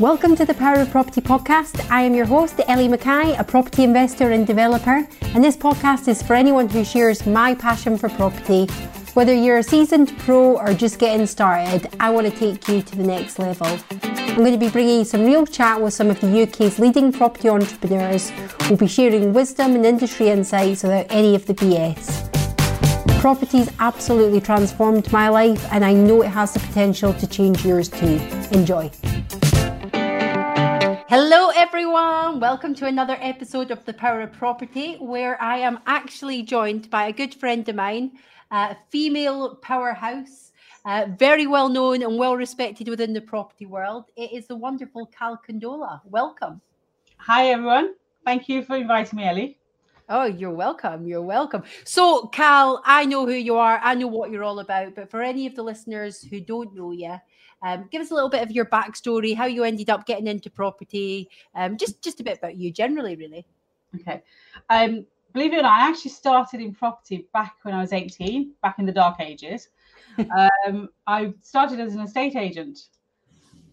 Welcome to the Power of Property podcast. I am your host, Ellie McKay, a property investor and developer. And this podcast is for anyone who shares my passion for property. Whether you're a seasoned pro or just getting started, I want to take you to the next level. I'm going to be bringing some real chat with some of the UK's leading property entrepreneurs. We'll be sharing wisdom and industry insights without any of the BS. Property's absolutely transformed my life, and I know it has the potential to change yours too. Enjoy. Hello, everyone. Welcome to another episode of The Power of Property, where I am actually joined by a good friend of mine, a female powerhouse, uh, very well known and well respected within the property world. It is the wonderful Kal Kandola. Welcome. Hi, everyone. Thank you for inviting me, Ellie. Oh, you're welcome. You're welcome. So, Kal, I know who you are. I know what you're all about. But for any of the listeners who don't know you, um, give us a little bit of your backstory, how you ended up getting into property, um, just just a bit about you generally, really. Okay. Um, believe it or not, I actually started in property back when I was 18, back in the dark ages. um, I started as an estate agent,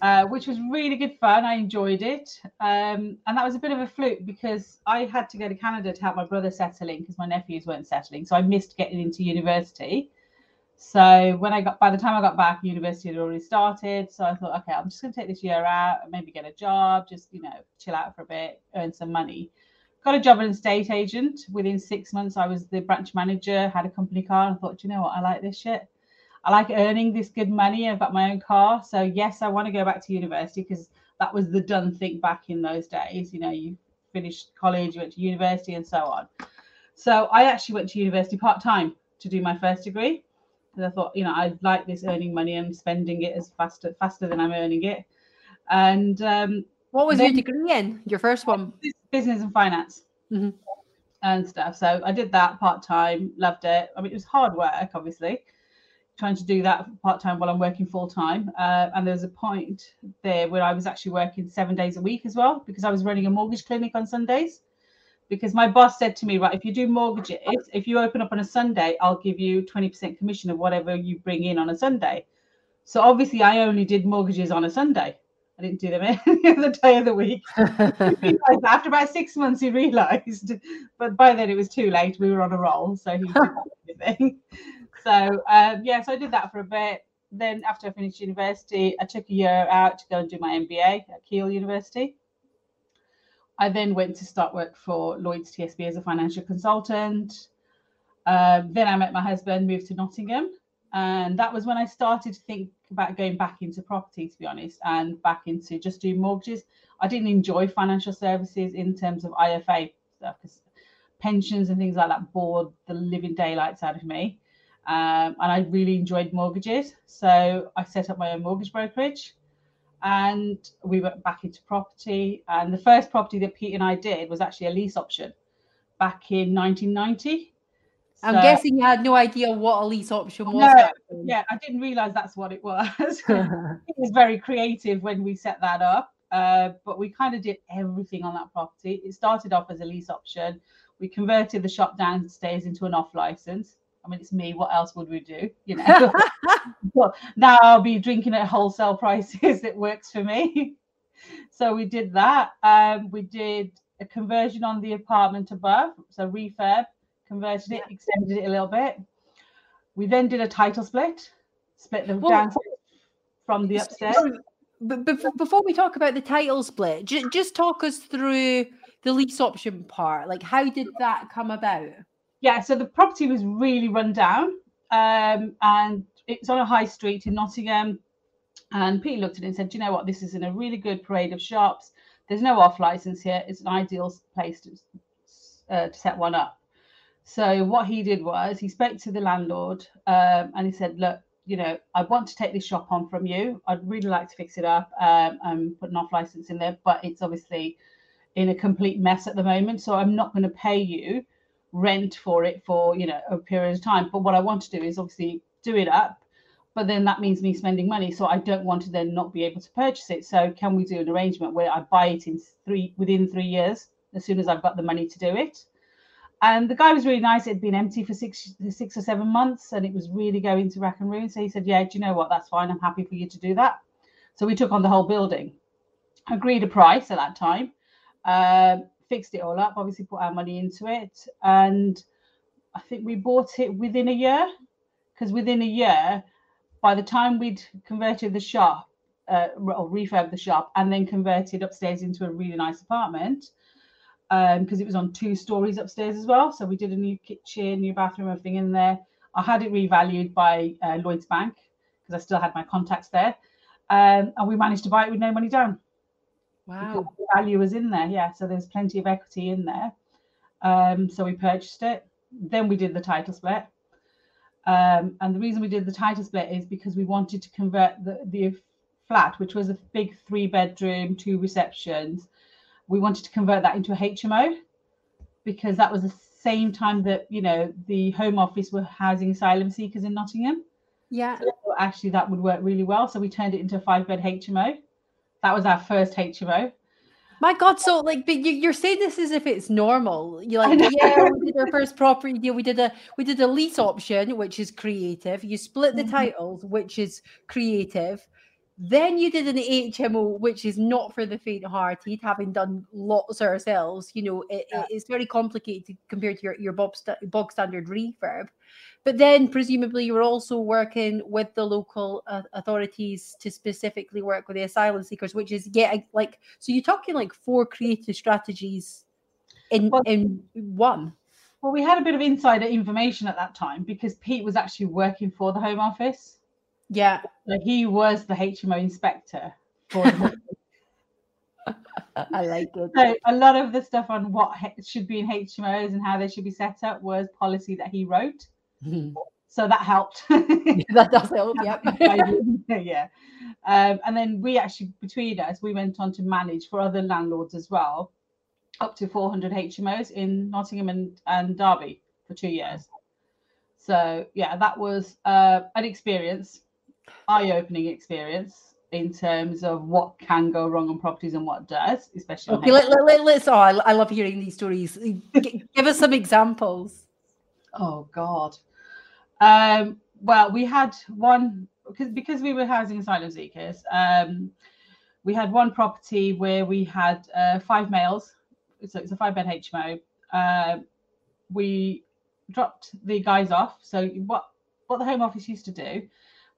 uh, which was really good fun. I enjoyed it. Um, and that was a bit of a fluke because I had to go to Canada to help my brother settle in because my nephews weren't settling. So I missed getting into university. So when I got, by the time I got back, university had already started. So I thought, okay, I'm just going to take this year out and maybe get a job, just you know, chill out for a bit, earn some money. Got a job as an estate agent. Within six months, I was the branch manager, had a company car, and thought, you know what, I like this shit. I like earning this good money. I've got my own car, so yes, I want to go back to university because that was the done thing back in those days. You know, you finished college, you went to university, and so on. So I actually went to university part time to do my first degree because I thought, you know, I like this earning money and spending it as faster faster than I'm earning it. And um, what was your degree in? Your first one? Business and finance. Mm-hmm. And stuff. So I did that part time, loved it. I mean, it was hard work, obviously, trying to do that part time while I'm working full time. Uh, and there was a point there where I was actually working seven days a week as well because I was running a mortgage clinic on Sundays because my boss said to me, right, if you do mortgages, if you open up on a Sunday, I'll give you 20% commission of whatever you bring in on a Sunday. So obviously, I only did mortgages on a Sunday. I didn't do them any other day of the week. After about six months, he realised, but by then it was too late. We were on a roll, so he did everything. So um, yeah, so I did that for a bit. Then after I finished university, I took a year out to go and do my MBA at Keele University. I then went to start work for Lloyd's TSB as a financial consultant. Uh, then I met my husband, moved to Nottingham, and that was when I started to think about going back into property, to be honest, and back into just doing mortgages. I didn't enjoy financial services in terms of IFA stuff because pensions and things like that bored the living daylights out of me. Um, and I really enjoyed mortgages. So I set up my own mortgage brokerage and we went back into property. And the first property that Pete and I did was actually a lease option back in 1990. I'm so, guessing you had no idea what a lease option was. No, yeah, I didn't realize that's what it was. it was very creative when we set that up. Uh, but we kind of did everything on that property. It started off as a lease option. We converted the shop downstairs into an off license. I mean, it's me. What else would we do? You know. well, now I'll be drinking at wholesale prices. It works for me. so we did that. Um, we did a conversion on the apartment above, so refurb, converted it, extended it a little bit. We then did a title split, split the well, downstairs from the upstairs. But before we talk about the title split, just talk us through the lease option part. Like, how did that come about? Yeah, so the property was really run down, um, and it's on a high street in Nottingham. And Pete looked at it and said, "Do you know what? This is in a really good parade of shops. There's no off license here. It's an ideal place to, uh, to set one up." So what he did was he spoke to the landlord um, and he said, "Look, you know, I want to take this shop on from you. I'd really like to fix it up um, and put an off license in there, but it's obviously in a complete mess at the moment. So I'm not going to pay you." Rent for it for you know a period of time but what i want to do is obviously do it up but then that means me spending money so i don't want to then not be able to purchase it so can we do an arrangement where i buy it in three within three years as soon as i've got the money to do it And the guy was really nice. It had been empty for six six or seven months, and it was really going to rack and ruin. So he said, "Yeah, do you know what? That's fine. I'm happy for you to do that." So we took on the whole building, agreed a price at that time, uh, fixed it all up. Obviously, put our money into it, and I think we bought it within a year. Because within a year, by the time we'd converted the shop uh, or refurb the shop and then converted upstairs into a really nice apartment because um, it was on two stories upstairs as well. So we did a new kitchen, new bathroom, everything in there. I had it revalued by uh, Lloyd's Bank because I still had my contacts there. Um, and we managed to buy it with no money down. Wow. the value was in there. Yeah. So there's plenty of equity in there. Um, so we purchased it. Then we did the title split. Um, and the reason we did the title split is because we wanted to convert the, the flat, which was a big three bedroom, two receptions. We wanted to convert that into a HMO because that was the same time that you know the Home Office were housing asylum seekers in Nottingham. Yeah. So actually, that would work really well. So we turned it into a five bed HMO. That was our first HMO. My God, so like, but you, are saying this as if it's normal. You're like, yeah, we did our first property deal. We did a we did a lease option, which is creative. You split the mm-hmm. titles, which is creative. Then you did an HMO, which is not for the faint-hearted. Having done lots ourselves, you know, it, yeah. it's very complicated compared to your your bog, st- bog standard refurb. But then, presumably, you were also working with the local uh, authorities to specifically work with the asylum seekers, which is yeah, like so. You're talking like four creative strategies in well, in one. Well, we had a bit of insider information at that time because Pete was actually working for the Home Office. Yeah. So he was the HMO inspector for I like it. So a lot of the stuff on what should be in HMOs and how they should be set up was policy that he wrote. Mm-hmm. So that helped. that does help. Yep. yeah. Um, and then we actually, between us, we went on to manage for other landlords as well, up to 400 HMOs in Nottingham and, and Derby for two years. So yeah, that was uh, an experience eye-opening experience in terms of what can go wrong on properties and what does, especially. Okay, let, let, let's. Oh, I, I love hearing these stories. Give us some examples. Oh God. Um, well, we had one because because we were housing asylum seekers. Um, we had one property where we had uh, five males, so it's a five-bed HMO. Uh, we dropped the guys off. So what what the Home Office used to do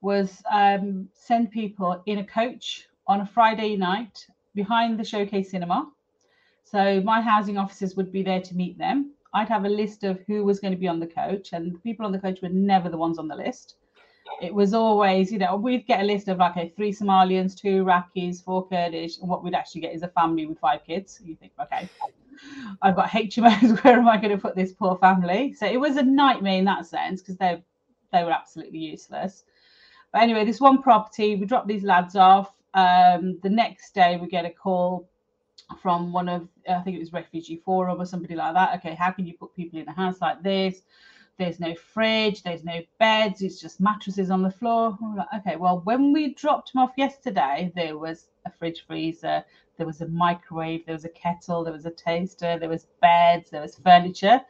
was um, send people in a coach on a Friday night behind the showcase cinema. So my housing officers would be there to meet them. I'd have a list of who was going to be on the coach, and the people on the coach were never the ones on the list. It was always, you know, we'd get a list of like okay, three Somalians, two Iraqis, four Kurdish, and what we'd actually get is a family with five kids. You think, okay, I've got HMOs. Where am I going to put this poor family? So it was a nightmare in that sense because they they were absolutely useless. But anyway, this one property, we dropped these lads off. Um, the next day, we get a call from one of, I think it was Refugee Forum or somebody like that. Okay, how can you put people in a house like this? There's no fridge, there's no beds, it's just mattresses on the floor. Like, okay, well, when we dropped them off yesterday, there was a fridge freezer, there was a microwave, there was a kettle, there was a toaster, there was beds, there was furniture.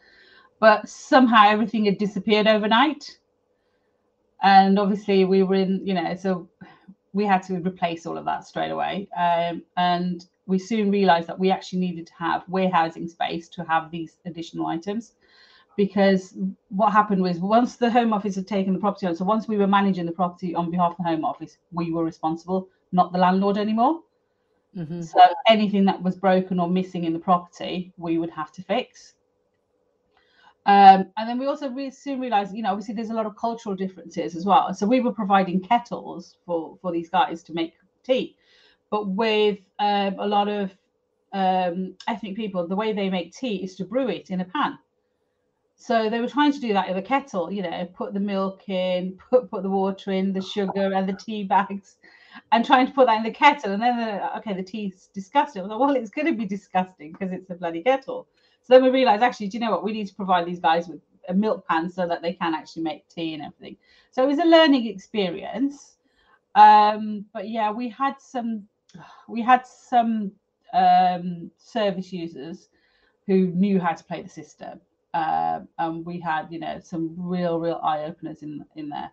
But somehow everything had disappeared overnight and obviously we were in you know so we had to replace all of that straight away. Um, and we soon realized that we actually needed to have warehousing space to have these additional items. Because what happened was once the home office had taken the property on so once we were managing the property on behalf of the home office we were responsible not the landlord anymore. Mm-hmm. so anything that was broken or missing in the property we would have to fix um, and then we also re- soon realized, you know, obviously there's a lot of cultural differences as well. So we were providing kettles for for these guys to make tea, but with um, a lot of um, ethnic people, the way they make tea is to brew it in a pan. So they were trying to do that in a kettle, you know, put the milk in, put put the water in, the sugar and the tea bags, and trying to put that in the kettle. And then, the, okay, the tea's disgusting. Like, well, it's going to be disgusting because it's a bloody kettle. So then we realized, actually, do you know what? We need to provide these guys with a milk pan so that they can actually make tea and everything. So it was a learning experience. Um, but yeah, we had some, we had some um, service users who knew how to play the system. uh, and we had you know some real real eye openers in in there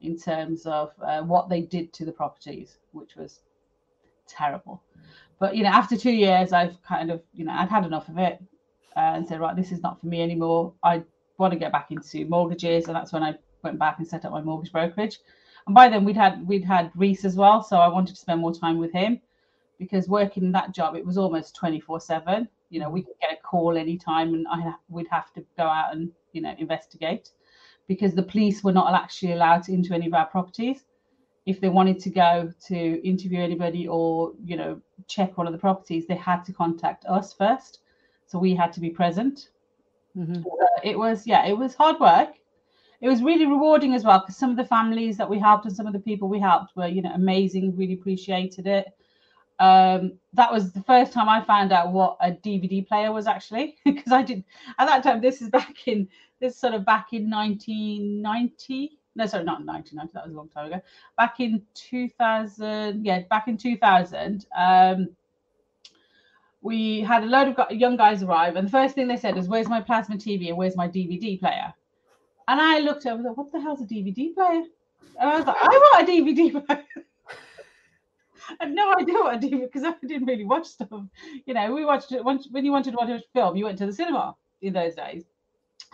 in terms of uh, what they did to the properties, which was terrible. But you know, after two years, I've kind of you know I'd had enough of it and said, right, this is not for me anymore. I want to get back into mortgages, and that's when I went back and set up my mortgage brokerage. And by then we'd had we'd had Reese as well, so I wanted to spend more time with him because working that job it was almost 24 7 you know we could get a call anytime and i we'd have to go out and you know investigate because the police were not actually allowed into any of our properties if they wanted to go to interview anybody or you know check one of the properties they had to contact us first so we had to be present mm-hmm. uh, it was yeah it was hard work it was really rewarding as well because some of the families that we helped and some of the people we helped were you know amazing really appreciated it um, that was the first time I found out what a DVD player was actually because I did at that time. This is back in this sort of back in 1990. No, sorry, not 1990. That was a long time ago. Back in 2000, yeah, back in 2000. Um, we had a load of young guys arrive, and the first thing they said is, "Where's my plasma TV and where's my DVD player?" And I looked over, like, "What the hell's a DVD player?" And I was like, "I want a DVD player." I had no idea what I did because I didn't really watch stuff. You know, we watched it when, when you wanted to watch a film, you went to the cinema in those days.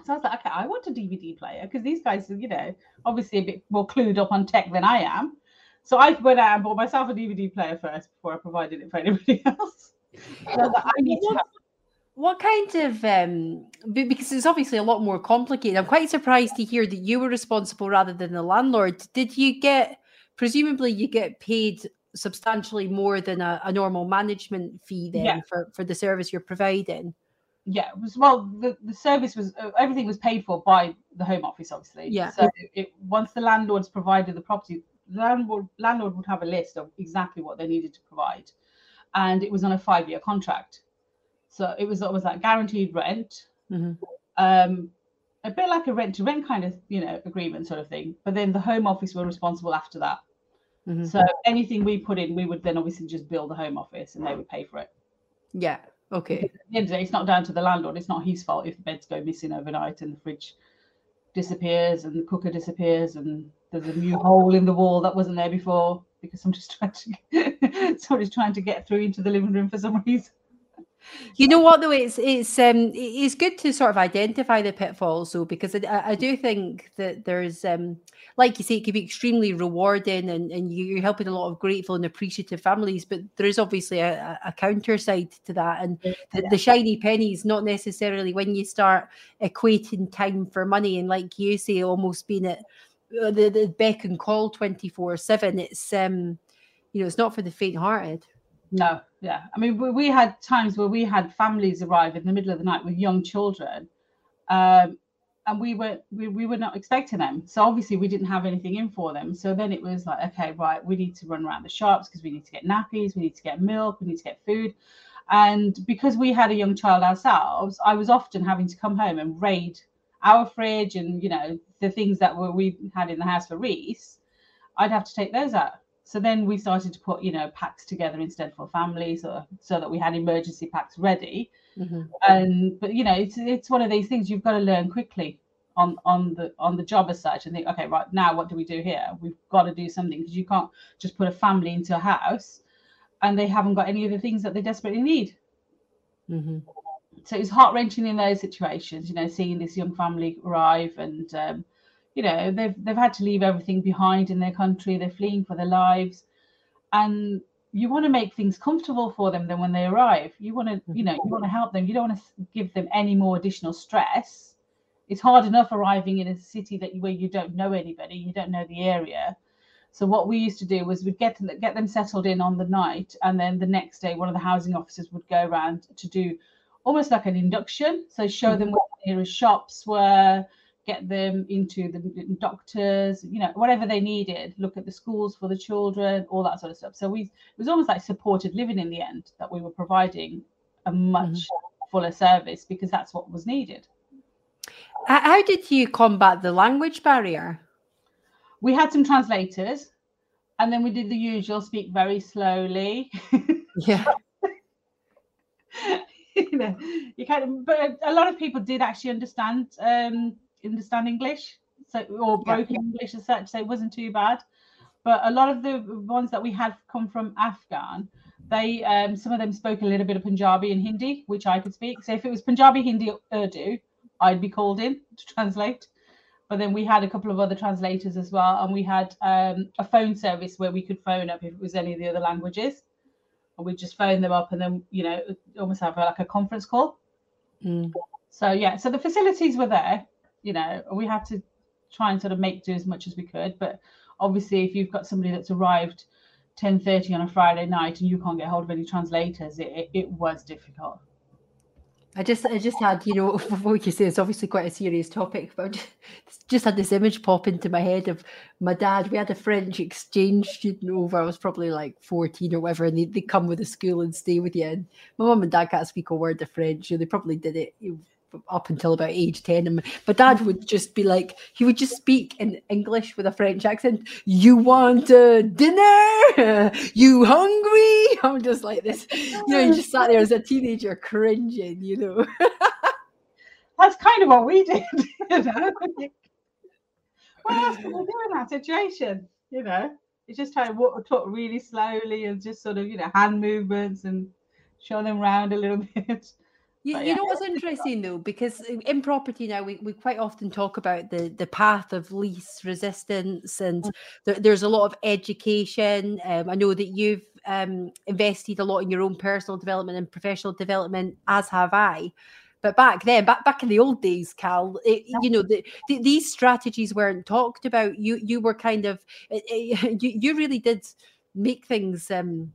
So I was like, okay, I want a DVD player because these guys are, you know, obviously a bit more clued up on tech than I am. So I went out and bought myself a DVD player first before I provided it for anybody else. So I, like, I need to have what kind of um because it's obviously a lot more complicated i'm quite surprised to hear that you were responsible rather than the landlord did you get presumably you get paid substantially more than a, a normal management fee then yeah. for, for the service you're providing. Yeah, it was well the, the service was uh, everything was paid for by the home office obviously. Yeah. So it, it, once the landlords provided the property, the landlord landlord would have a list of exactly what they needed to provide. And it was on a five year contract. So it was always that guaranteed rent. Mm-hmm. Um, a bit like a rent to rent kind of you know agreement sort of thing. But then the home office were responsible after that Mm-hmm. So anything we put in, we would then obviously just bill the home office and they would pay for it. Yeah. Okay. At the end of the day, it's not down to the landlord. It's not his fault if the beds go missing overnight and the fridge disappears and the cooker disappears and there's a new hole in the wall that wasn't there before because somebody's trying to somebody's trying to get through into the living room for some reason. You know what though, it's it's um it's good to sort of identify the pitfalls though, because I, I do think that there's um like you say, it can be extremely rewarding and, and you're helping a lot of grateful and appreciative families, but there is obviously a, a counter side to that. And the, the shiny pennies, not necessarily when you start equating time for money and like you say, almost being at uh, the, the beck and call 24 7. It's um you know, it's not for the faint hearted. No, yeah. I mean, we, we, had times where we had families arrive in the middle of the night with young children, um, and we were we, we were not expecting them. So obviously we didn't have anything in for them. So then it was like, okay, right, we need to run around the shops because we need to get nappies, we need to get milk, we need to get food. And because we had a young child ourselves, I was often having to come home and raid our fridge and you know the things that were we had in the house for Reese. I'd have to take those out so then we started to put, you know, packs together instead for families, or so that we had emergency packs ready. Mm-hmm. And but you know, it's it's one of these things you've got to learn quickly on on the on the job as such, and think, okay, right now, what do we do here? We've got to do something because you can't just put a family into a house and they haven't got any of the things that they desperately need. Mm-hmm. So it's heart wrenching in those situations, you know, seeing this young family arrive and um, you know they've they've had to leave everything behind in their country. They're fleeing for their lives. And you want to make things comfortable for them then when they arrive. You want to mm-hmm. you know you want to help them. You don't want to give them any more additional stress. It's hard enough arriving in a city that where you don't know anybody you don't know the area. So what we used to do was we'd get them, get them settled in on the night and then the next day one of the housing officers would go around to do almost like an induction. So show mm-hmm. them where the nearest shops were get them into the doctors, you know, whatever they needed, look at the schools for the children, all that sort of stuff. So we it was almost like supported living in the end that we were providing a much mm-hmm. fuller service because that's what was needed. How did you combat the language barrier? We had some translators and then we did the usual speak very slowly. Yeah. you know, you kind of, but a lot of people did actually understand um, understand English, so or broken yeah. English as such, so it wasn't too bad. But a lot of the ones that we had come from Afghan, they um, some of them spoke a little bit of Punjabi and Hindi, which I could speak. So if it was Punjabi, Hindi, or Urdu, I'd be called in to translate. But then we had a couple of other translators as well, and we had um, a phone service where we could phone up if it was any of the other languages and we'd just phone them up and then you know almost have a, like a conference call mm. so yeah so the facilities were there you know we had to try and sort of make do as much as we could but obviously if you've got somebody that's arrived 10.30 on a friday night and you can't get hold of any translators it, it, it was difficult I just, I just had, you know, what you say it's obviously quite a serious topic, but just, just had this image pop into my head of my dad. We had a French exchange student over. I was probably like 14 or whatever, and they, they come with the school and stay with you. And my mum and dad can't speak a word of French. So they probably did it up until about age 10 and my dad would just be like he would just speak in english with a french accent. You want uh, dinner? You hungry? I'm just like this. You know you just sat there as a teenager cringing you know. That's kind of what we did you know. What else can we do in that situation you know? It's just trying to talk really slowly and just sort of you know hand movements and show them around a little bit you, you know what's interesting though, because in property now we, we quite often talk about the the path of least resistance, and mm. th- there's a lot of education. Um, I know that you've um, invested a lot in your own personal development and professional development, as have I. But back then, back back in the old days, Kal, it, you know, the, the, these strategies weren't talked about. You you were kind of it, it, you you really did make things um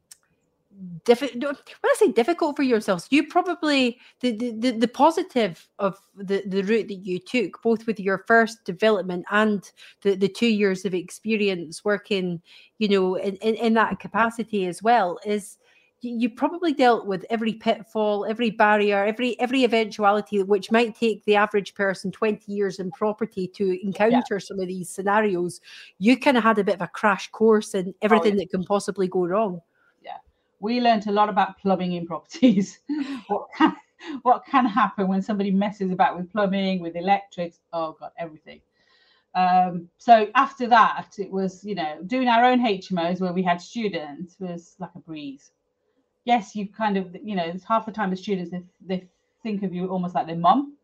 difficult when i say difficult for yourselves you probably the, the the positive of the the route that you took both with your first development and the the two years of experience working you know in, in, in that capacity as well is you probably dealt with every pitfall every barrier every every eventuality which might take the average person 20 years in property to encounter yeah. some of these scenarios you kind of had a bit of a crash course in everything oh, yeah. that can possibly go wrong we learned a lot about plumbing in properties. what can what can happen when somebody messes about with plumbing, with electrics? Oh god, everything. Um, so after that, it was you know doing our own HMOs where we had students was like a breeze. Yes, you kind of you know it's half the time the students they, they think of you almost like their mum.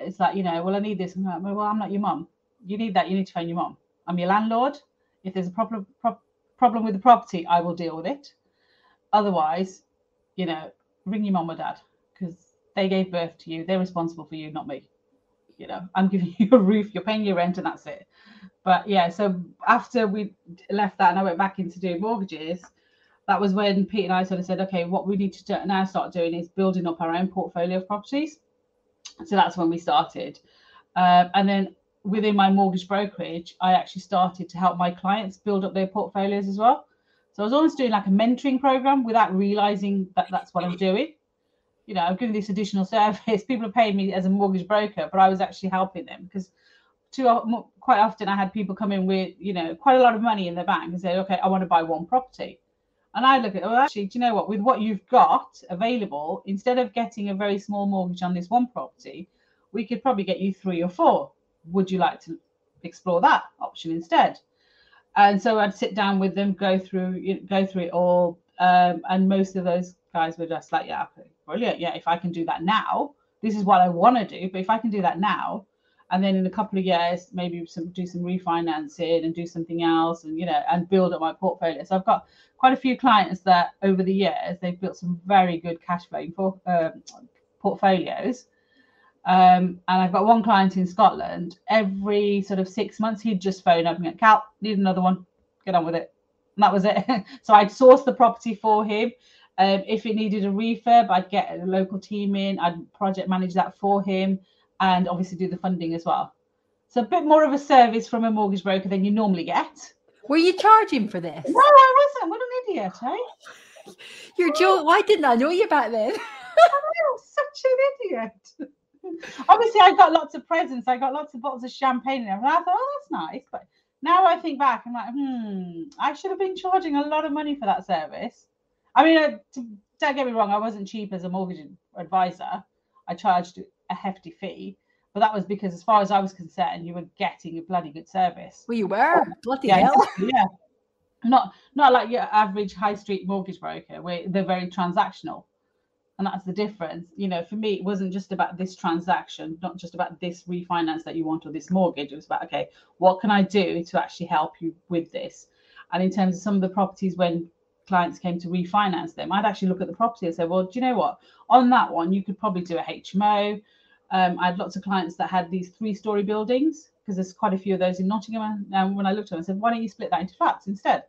It's like you know, well I need this. I'm like, well I'm not your mum. You need that. You need to phone your mum. I'm your landlord. If there's a problem pro- problem with the property, I will deal with it. Otherwise, you know, ring your mom or dad because they gave birth to you. They're responsible for you, not me. You know, I'm giving you a roof, you're paying your rent, and that's it. But yeah, so after we left that and I went back into doing mortgages, that was when Pete and I sort of said, okay, what we need to do, now start doing is building up our own portfolio of properties. So that's when we started. Uh, and then within my mortgage brokerage, I actually started to help my clients build up their portfolios as well. So I was almost doing like a mentoring program without realizing that that's what I'm doing. You know, I'm giving this additional service. People are paying me as a mortgage broker, but I was actually helping them because too quite often I had people come in with you know quite a lot of money in their bank and say, okay, I want to buy one property. And I look at, well, actually, do you know what? With what you've got available, instead of getting a very small mortgage on this one property, we could probably get you three or four. Would you like to explore that option instead? And so I'd sit down with them, go through go through it all, um, and most of those guys were just like, "Yeah, brilliant. Yeah, if I can do that now, this is what I want to do. But if I can do that now, and then in a couple of years, maybe some do some refinancing and do something else, and you know, and build up my portfolio. So I've got quite a few clients that over the years they've built some very good cash flow for um, portfolios um, and I've got one client in Scotland. Every sort of six months, he'd just phone up and go, Kal, need another one. Get on with it. And that was it. so I'd source the property for him. Um, if it needed a refurb, I'd get a local team in. I'd project manage that for him, and obviously do the funding as well. So a bit more of a service from a mortgage broker than you normally get. Were you charging for this? No, I wasn't. What an idiot, eh? You're joking. Why didn't I know you back then? I was such an idiot. Obviously, I got lots of presents. I got lots of bottles of champagne and everything. I thought, oh, that's nice. But now I think back, I'm like, hmm, I should have been charging a lot of money for that service. I mean, don't get me wrong, I wasn't cheap as a mortgage advisor. I charged a hefty fee, but that was because, as far as I was concerned, you were getting a bloody good service. Well, you were bloody yeah, hell. yeah. Not not like your average high street mortgage broker where they're very transactional. And that's the difference. You know, for me, it wasn't just about this transaction, not just about this refinance that you want or this mortgage. It was about, okay, what can I do to actually help you with this? And in terms of some of the properties, when clients came to refinance them, I'd actually look at the property and say, well, do you know what? On that one, you could probably do a HMO. Um, I had lots of clients that had these three story buildings because there's quite a few of those in Nottingham. And when I looked at them, I said, why don't you split that into flats instead?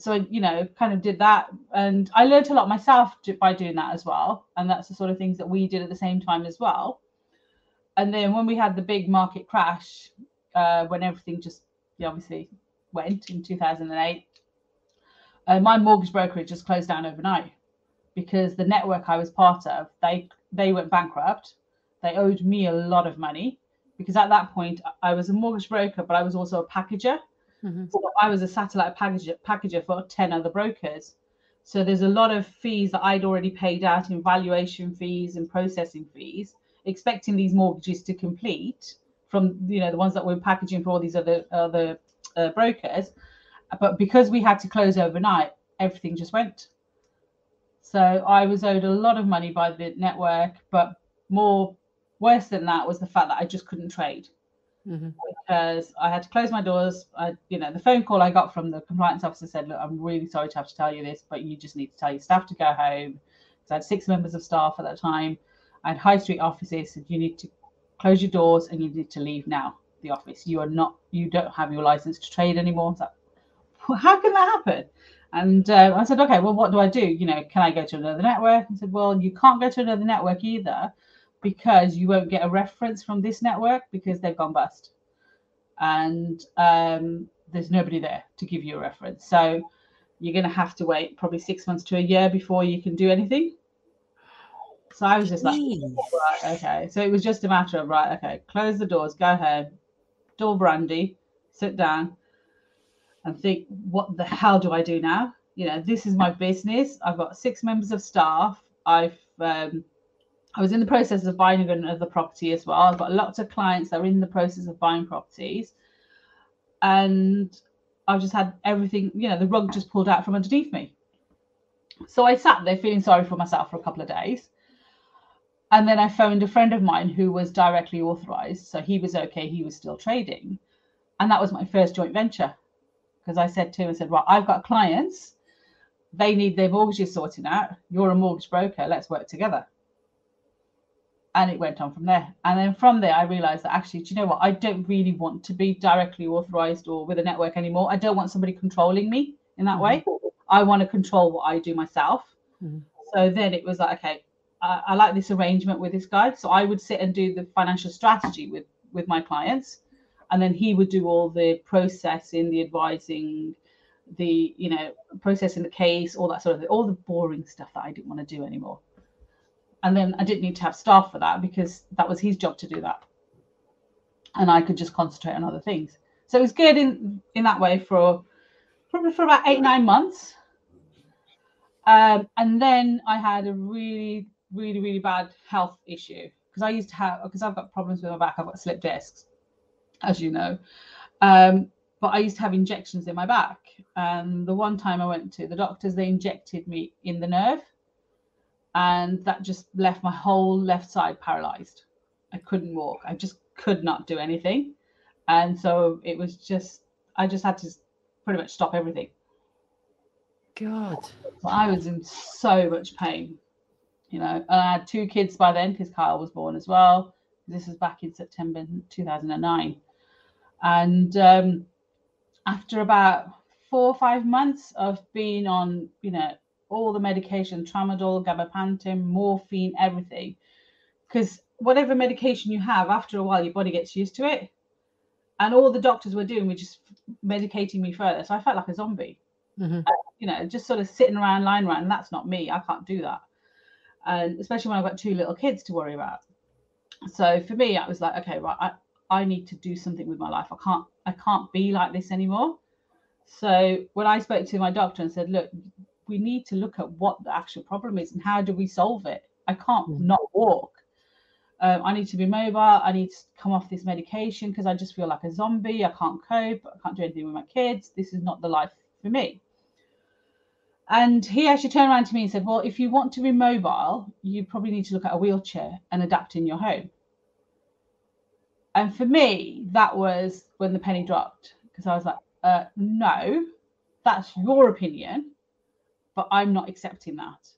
So, you know, kind of did that. And I learned a lot myself by doing that as well. And that's the sort of things that we did at the same time as well. And then when we had the big market crash, uh, when everything just obviously went in 2008, uh, my mortgage brokerage just closed down overnight because the network I was part of, they they went bankrupt. They owed me a lot of money because at that point I was a mortgage broker, but I was also a packager. Mm-hmm. I was a satellite packager, packager for 10 other brokers. So there's a lot of fees that I'd already paid out in valuation fees and processing fees, expecting these mortgages to complete from you know the ones that we're packaging for all these other other uh, brokers. But because we had to close overnight, everything just went. So I was owed a lot of money by the network, but more worse than that was the fact that I just couldn't trade mm-hmm. because I had to close my doors. I, you know, the phone call I got from the compliance officer said, "Look, I'm really sorry to have to tell you this, but you just need to tell your staff to go home." Because I had six members of staff at that time. I had high street offices, and you need to close your doors and you need to leave now the office. You are not, you don't have your license to trade anymore. So, how can that happen? And uh, I said, okay, well, what do I do? You know, can I go to another network? I said, well, you can't go to another network either because you won't get a reference from this network because they've gone bust. And um, there's nobody there to give you a reference. So you're going to have to wait probably six months to a year before you can do anything. So I was just like, right, okay. So it was just a matter of, right, okay, close the doors, go home, door brandy, sit down and think, what the hell do I do now? You know, this is my business. I've got six members of staff. I've um, I was in the process of buying another property as well. I've got lots of clients that are in the process of buying properties. And I've just had everything, you know, the rug just pulled out from underneath me. So I sat there feeling sorry for myself for a couple of days. And then I phoned a friend of mine who was directly authorized. So he was okay, he was still trading. And that was my first joint venture. Because I said to him, I said, Well, I've got clients, they need their mortgages sorted out. You're a mortgage broker, let's work together and it went on from there. And then from there, I realized that actually, do you know what? I don't really want to be directly authorized or with a network anymore. I don't want somebody controlling me in that mm-hmm. way. I want to control what I do myself. Mm-hmm. So then it was like, okay, I, I, like this arrangement with this guy. So I would sit and do the financial strategy with with my clients, and then he would do all the processing, the advising, the you know processing the case, all that sort of thing, all the boring stuff that I didn't want to do anymore and then I didn't need to have staff for that because that was his job to do that, and I could just concentrate on other things. So it was good in in that way for probably for about eight nine months, um, and then I had a really really really bad health issue because I used to have because I've got problems with my back. I've got slip discs, as you know. Um, but I used to have injections in my back. And the one time I went to the doctors, they injected me in the nerve and that just left my whole left side paralyzed. I couldn't walk. I just could not do anything. And so it was just, I just had to pretty much stop everything. God. I was in so much pain, you know. And I had two kids by then because Kyle was born as well. This was back in September 2009. And um, after about four or five months of being on, you know, all the medication, tramadol, gabapentin, morphine, everything. Because whatever medication you have, after a while, your body gets used to it. And all the doctors were doing were just medicating me further. So I felt like a zombie. Mm-hmm. Uh, you know, just sort of sitting around, lying around. And that's not me. I can't do that. And especially when I've got two little kids to worry about. So for me, I was like, okay, right, I, I need to do something with my life. I can't I can't be like this anymore. So when I spoke to my doctor and said, look, we need to look at what the actual problem is and how do we solve it. I can't Mm. not walk. Um, I need to be mobile. I need to come off this medication because I just feel like a zombie. I can't cope. I can't do anything with my kids. This is not the life for me. And he actually turned around to me and said, Well, if you want to be mobile, you probably need to look at a wheelchair and adapt in your home. And for me, that was when the penny dropped because I was like, uh, No, that's your opinion, but I'm not accepting that.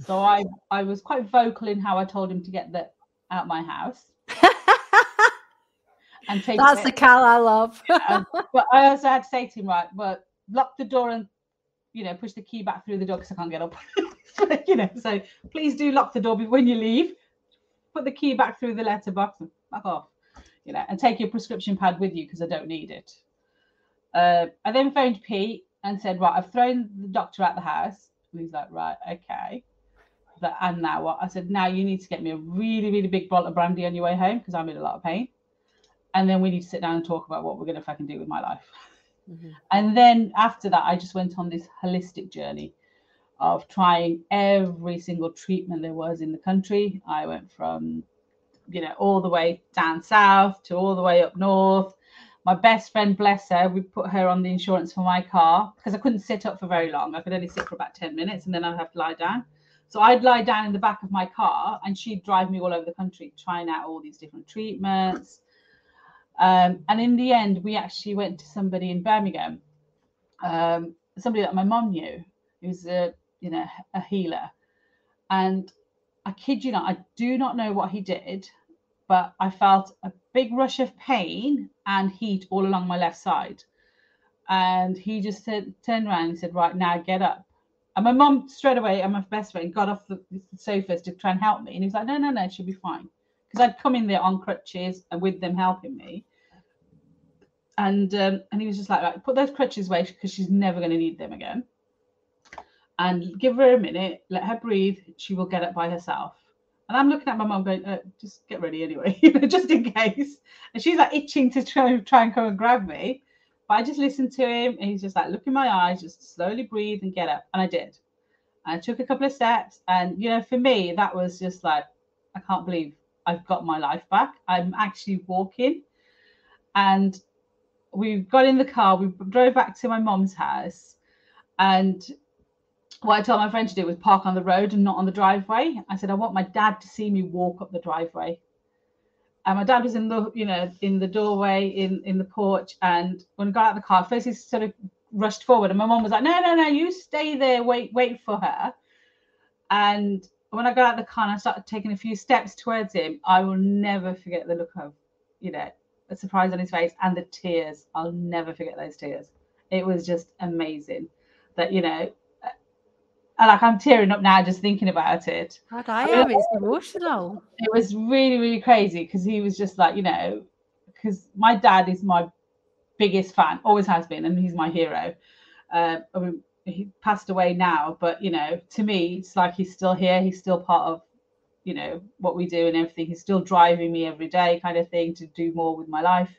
So I, I was quite vocal in how I told him to get the out my house and take That's it. the Kal I love. Um, but I also had to say to him, right, well, lock the door and you know, push the key back through the door because I can't get up. you know, so please do lock the door when you leave. Put the key back through the letterbox and back off. You know, and take your prescription pad with you because I don't need it. Uh, I then phoned Pete and said, right, I've thrown the doctor out the house. And he's like, right, okay. Like, and now what? I said, now you need to get me a really, really big bottle of brandy on your way home because I'm in a lot of pain. And then we need to sit down and talk about what we're going to fucking do with my life. Mhm. And then after that, I just went on this holistic journey of trying every single treatment there was in the country. I went from, you know, all the way down south to all the way up north. My best friend, bless her, we put her on the insurance for my car because I couldn't sit up for very long. I could only sit for about 10 minutes and then I'd have to lie down. So I'd lie down in the back of my car and she'd drive me all over the country trying out all these different treatments. Um, and in the end, we actually went to somebody in Birmingham, um, somebody that my mom knew, who's a you know a healer. And I kid you not, I do not know what he did, but I felt a big rush of pain and heat all along my left side. And he just said, turned around and said, "Right now, get up." And my mom straight away, and my best friend, got off the, the sofas to try and help me. And he was like, "No, no, no, she'll be fine." Because I'd come in there on crutches and with them helping me and um, and he was just like, right, put those crutches away because she's never going to need them again. And give her a minute, let her breathe. She will get up by herself. And I'm looking at my mum going, uh, just get ready anyway, just in case. And she's like itching to try, try and come and grab me. But I just listened to him and he's just like, look in my eyes, just slowly breathe and get up. And I did. I took a couple of steps. And, you know, for me, that was just like, I can't believe I've got my life back. I'm actually walking. And we got in the car, we drove back to my mom's house, and what I told my friend to do was park on the road and not on the driveway. I said, I want my dad to see me walk up the driveway. And my dad was in the, you know, in the doorway, in in the porch. And when I got out of the car, first he sort of rushed forward, and my mom was like, No, no, no, you stay there, wait, wait for her. And when I got out of the car and I started taking a few steps towards him, I will never forget the look of, you know, a surprise on his face and the tears. I'll never forget those tears. It was just amazing that, you know, like I'm tearing up now just thinking about it. God, I am. It's emotional. It was really, really crazy because he was just like, you know, because my dad is my biggest fan, always has been, and he's my hero. Uh, I mean, he passed away now, but you know, to me, it's like he's still here. He's still part of you know what we do and everything he's still driving me every day kind of thing to do more with my life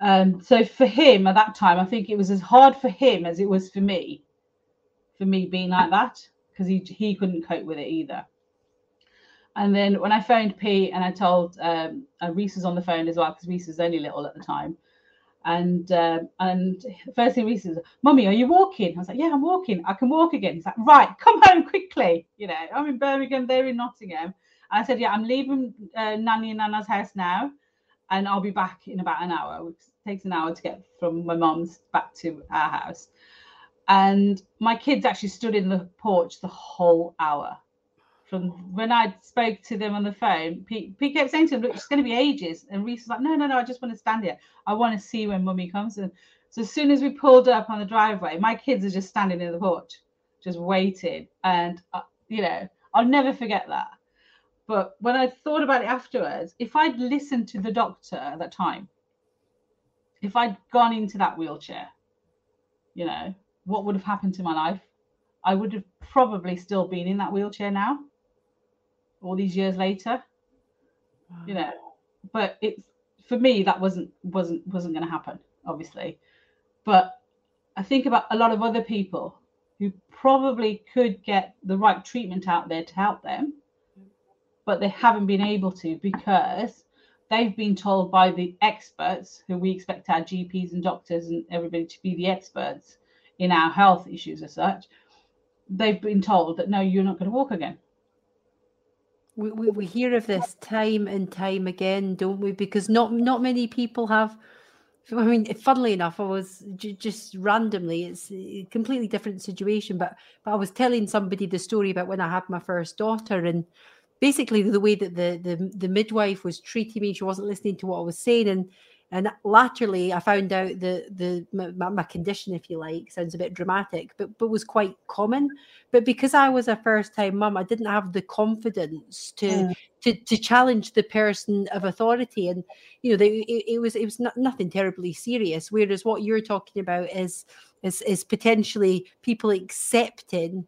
um so for him at that time i think it was as hard for him as it was for me for me being like that because he he couldn't cope with it either and then when i phoned pete and i told um reese was on the phone as well because reese was only little at the time and um, and first thing Reese says, "Mummy, are you walking?" I was like, "Yeah, I'm walking. I can walk again." He's like, "Right, come home quickly." You know, I'm in Birmingham, they're in Nottingham. I said, "Yeah, I'm leaving uh, Nanny and Nana's house now, and I'll be back in about an hour. It takes an hour to get from my mom's back to our house." And my kids actually stood in the porch the whole hour. From when I spoke to them on the phone, Pete, Pete kept saying to them, "Look, it's going to be ages." And Reese was like, "No, no, no, I just want to stand here. I want to see when Mummy comes." And so as soon as we pulled up on the driveway, my kids are just standing in the porch, just waiting. And uh, you know, I'll never forget that. But when I thought about it afterwards, if I'd listened to the doctor at that time, if I'd gone into that wheelchair, you know, what would have happened to my life? I would have probably still been in that wheelchair now, all these years later. You know, but it's for me that wasn't wasn't wasn't going to happen, obviously. But I think about a lot of other people who probably could get the right treatment out there to help them, but they haven't been able to because they've been told by the experts, who we expect our GPs and doctors and everybody to be the experts in our health issues as such, they've been told that no, you're not going to walk again. We, we, we hear of this time and time again, don't we? Because not not many people have. I mean, funnily enough, I was just randomly. It's a completely different situation, but but I was telling somebody the story about when I had my first daughter, and basically the way that the the, the midwife was treating me, she wasn't listening to what I was saying, and and latterly, I found out the the my, my, condition, if you like, sounds a bit dramatic, but but was quite common. But because I was a first time mum, I didn't have the confidence to yeah. to to challenge the person of authority, and you know, they, it, it, was it was not, nothing terribly serious. Whereas what you're talking about is is is potentially people accepting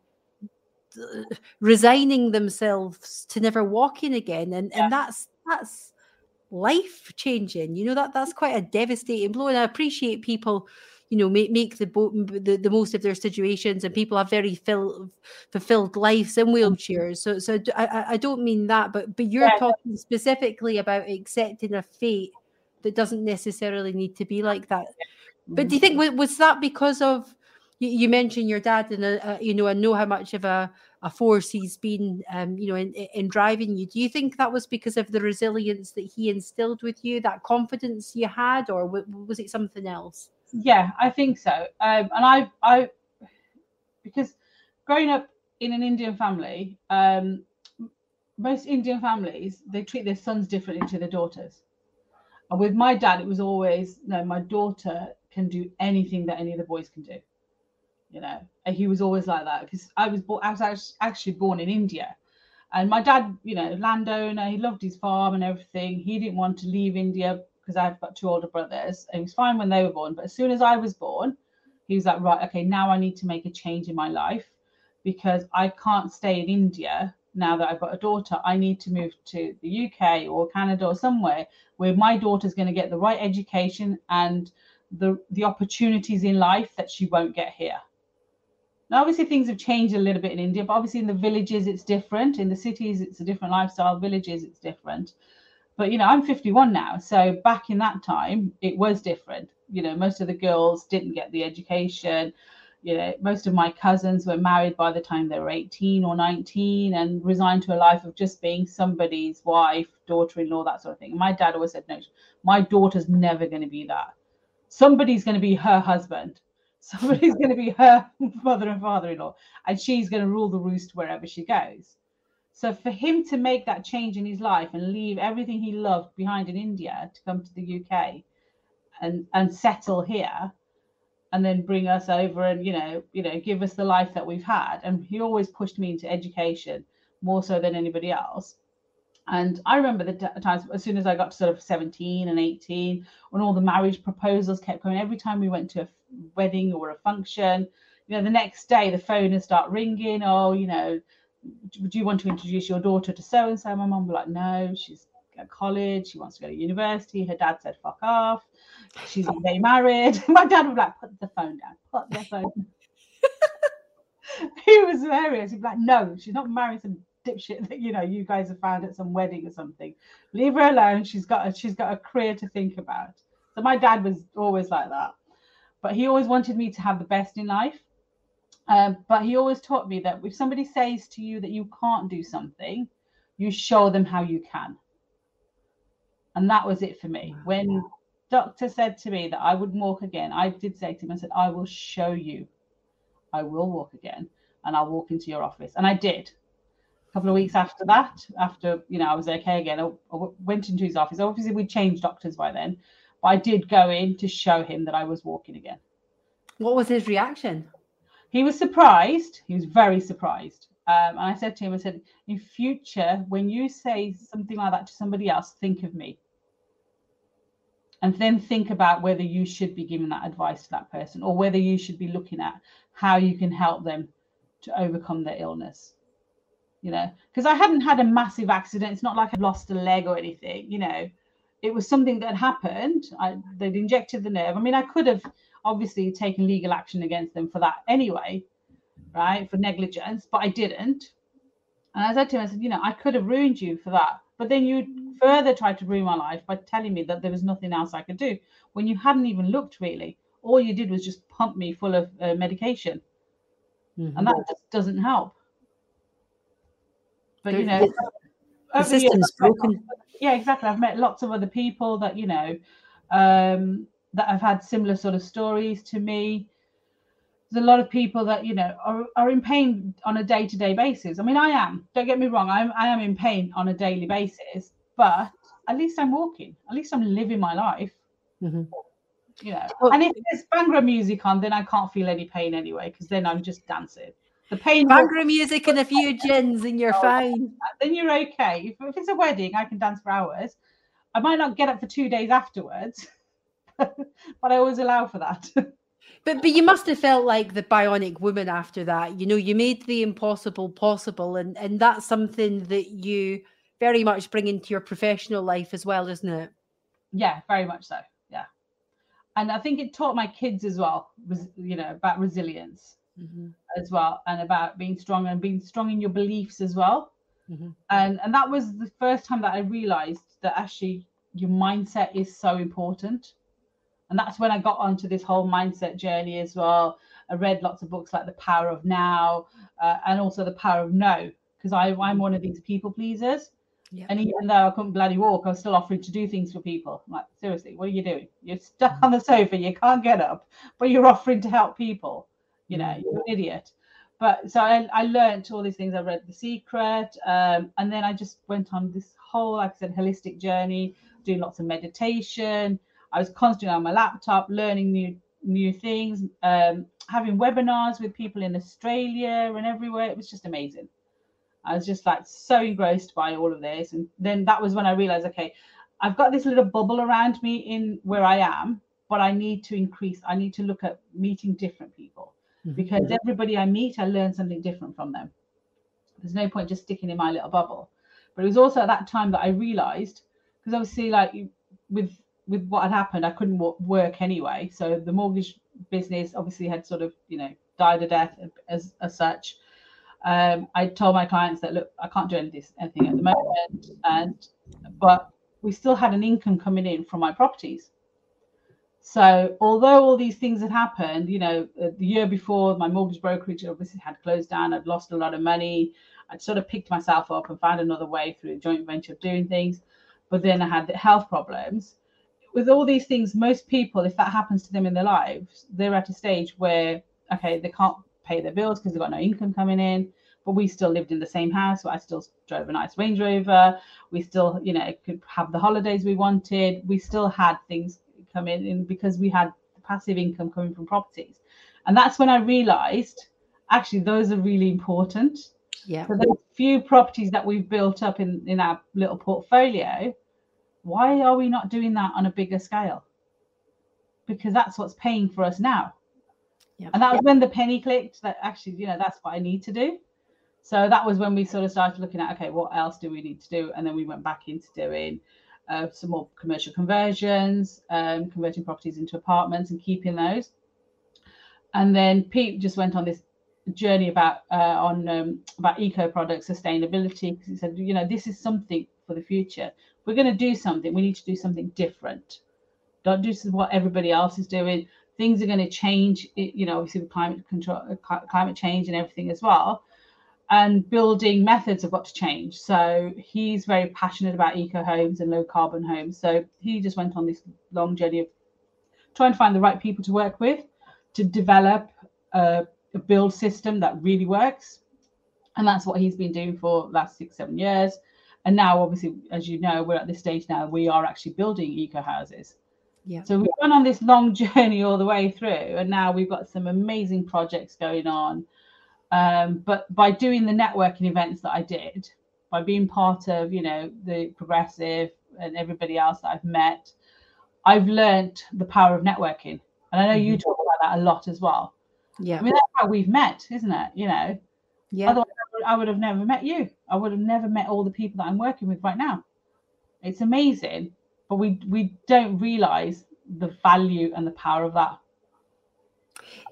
uh, resigning themselves to never walking again and yeah. and that's that's life changing. You know that that's quite a devastating blow, and I appreciate people, you know, make make the, the, the most of their situations, and people have very fill, fulfilled lives in wheelchairs. So so I I don't mean that, but but you're yeah. talking specifically about accepting a fate that doesn't necessarily need to be like that. But do you mm-hmm. think was that because of you, you mentioned your dad, and uh, uh, you know, I know how much of a, a force he's been, um, you know, in, in driving you. Do you think that was because of the resilience that he instilled with you, that confidence you had, or was it something else? Yeah, I think so. Um, and I, I, because growing up in an Indian family, um, most Indian families they treat their sons differently to their daughters. And with my dad, it was always no, my daughter can do anything that any of the boys can do you know and he was always like that because i was born i was actually born in india. And my dad you know landowner he loved his farm and everything. He didn't want to leave india because i've got two older brothers and he was fine when they were born. But as soon as i was born he was like right okay now i need to make a change in my life because i can't stay in india now that I've got a daughter, I need to move to the UK or Canada or somewhere where my daughter's going to get the right education and the the opportunities in life that she won't get here. Now, obviously, things have changed a little bit in India, but obviously, in the villages, it's different. In the cities, it's a different lifestyle. Villages, it's different. But, you know, I'm 51 now. So back in that time, it was different. You know, most of the girls didn't get the education. You know, most of my cousins were married by the time they were 18 or 19 and resigned to a life of just being somebody's wife, daughter in law, that sort of thing. And my dad always said, no, my daughter's never going to be that. Somebody's going to be her husband Somebody's going to be her mother and father-in-law, and she's going to rule the roost wherever she goes. So for him to make that change in his life and leave everything he loved behind in India to come to the UK and and settle here and then bring us over and you know you know give us the life that we've had and he always pushed me into education more so than anybody else and I remember the times as soon as I got to sort of 17 and 18, when all the marriage proposals kept coming, every time we went to a wedding or a function, you know, the next day the phone would start ringing. Oh, you know, do you want to introduce your daughter to so and so? My mom would be like, no, she's at college. She wants to go to university. Her dad said, fuck off. She's getting married. My dad would like, put the phone down, put the phone he was hilarious. He'd be like, no, she's not marrying some dipshit that you know you guys have found at some wedding or something. Leave her alone. She's got a, she's got a career to think about. So my dad was always like that, but he always wanted me to have the best in life. Um, but he always taught me that if somebody says to you that you can't do something, you show them how you can. And that was it for me. When doctor said to me that I would walk again, I did say to him, I said, I will show you. I will walk again and I'll walk into your office. And I did A couple of weeks after that, after you know I was okay again, I, I went into his office. Obviously, we changed doctors by then, I did go in to show him that I was walking again. What was his reaction? He was surprised. He was very surprised. Um, and I said to him, I said, in future, when you say something like that to somebody else, think of me. And then think about whether you should be giving that advice to that person or whether you should be looking at how you can help them to overcome their illness you know, because I hadn't had a massive accident. It's not like I've lost a leg or anything, you know. It was something that happened. I, they'd injected the nerve. I mean, I could have obviously taken legal action against them for that anyway. right, for negligence, but I didn't. And I said to him, I said, you know, I could have ruined you for that. But then you further tried to ruin my life by telling me that there was nothing else I could do when you hadn't even looked really. All you did was just pump me full of uh, medication. Mm-hmm. And that just doesn't help. But, you know, the system's broken. Yeah, exactly. I've met lots of other people that, you know, um, that have had similar sort of stories to me. There's a lot of people that you know are, are in pain on a day-to-day basis. I mean i am. Don't get me wrong. I'm i am in pain on a daily basis but at least i'm walking. At least i'm living my life. Mm-hmm. you know. Well, and if there's bhangra music on then i can't feel any pain anyway because then i'm just dancing the pain bhangra music and a few gins and you're oh, fine then you're okay if, if it's a wedding i can dance for hours i might not get up for two days afterwards but i always allow for that But but you must have felt like the bionic woman after that. You know, you made the impossible possible, and and that's something that you very much bring into your professional life as well, isn't it? Yeah, very much so. Yeah, and I think it taught my kids as well. Was you know about resilience mm-hmm. as well, and about being strong and being strong in your beliefs as well. Mm-hmm. And and that was the first time that I realized that actually your mindset is so important and that's when I got onto this whole mindset journey as well. I read lots of books like The Power of Now uh, and also The Power of No, because I'm one of these people pleasers. Yeah. And even though I couldn't bloody walk, I was still offering to do things for people. I'm like, seriously, what are you doing? You're stuck on the sofa, you can't get up, but you're offering to help people. You know, you're an idiot. But so I, I learned all these things. I read The Secret, um, and then I just went on this whole, like I said, holistic journey, doing lots of meditation, I was constantly on my laptop learning new new things, um, having webinars with people in Australia and everywhere. It was just amazing. I was just like so engrossed by all of this. And then that was when I realized, okay, I've got this little bubble around me in where I am, but I need to increase, I need to look at meeting different people mm-hmm. because everybody I meet, I learn something different from them. There's no point just sticking in my little bubble. But it was also at that time that I realized, because obviously, like with with what had happened, I couldn't work anyway. So the mortgage business obviously had sort of, you know, died a death as, as such. Um, I told my clients that look, I can't do anything, anything at the moment, and but we still had an income coming in from my properties. So although all these things had happened, you know, the year before my mortgage brokerage obviously had closed down, I'd lost a lot of money. I'd sort of picked myself up and found another way through a joint venture of doing things. But then I had the health problems with all these things, most people, if that happens to them in their lives, they're at a stage where, okay, they can't pay their bills because they've got no income coming in. But we still lived in the same house. So I still drove a nice Range Rover. We still, you know, could have the holidays we wanted. We still had things coming in because we had passive income coming from properties. And that's when I realized actually those are really important. Yeah. So those few properties that we've built up in, in our little portfolio, why are we not doing that on a bigger scale? Because that's what's paying for us now. Yep. And that was when the penny clicked that actually, you know, that's what I need to do. So that was when we sort of started looking at, okay, what else do we need to do? And then we went back into doing uh, some more commercial conversions, um, converting properties into apartments and keeping those. And then Pete just went on this journey about uh, on um, about eco products, sustainability, because he said, you know, this is something for the future we're going to do something, we need to do something different. Don't do what everybody else is doing. Things are going to change, you know, obviously with climate control, uh, climate change and everything as well. And building methods have got to change. So he's very passionate about eco homes and low carbon homes. So he just went on this long journey of trying to find the right people to work with to develop a, a build system that really works. And that's what he's been doing for last six, seven years and now obviously as you know we're at this stage now we are actually building eco houses yeah so we've gone on this long journey all the way through and now we've got some amazing projects going on um, but by doing the networking events that i did by being part of you know the progressive and everybody else that i've met i've learned the power of networking and i know mm-hmm. you talk about that a lot as well yeah i mean that's how we've met isn't it you know yeah otherwise I would have never met you. I would have never met all the people that I'm working with right now. It's amazing, but we we don't realize the value and the power of that.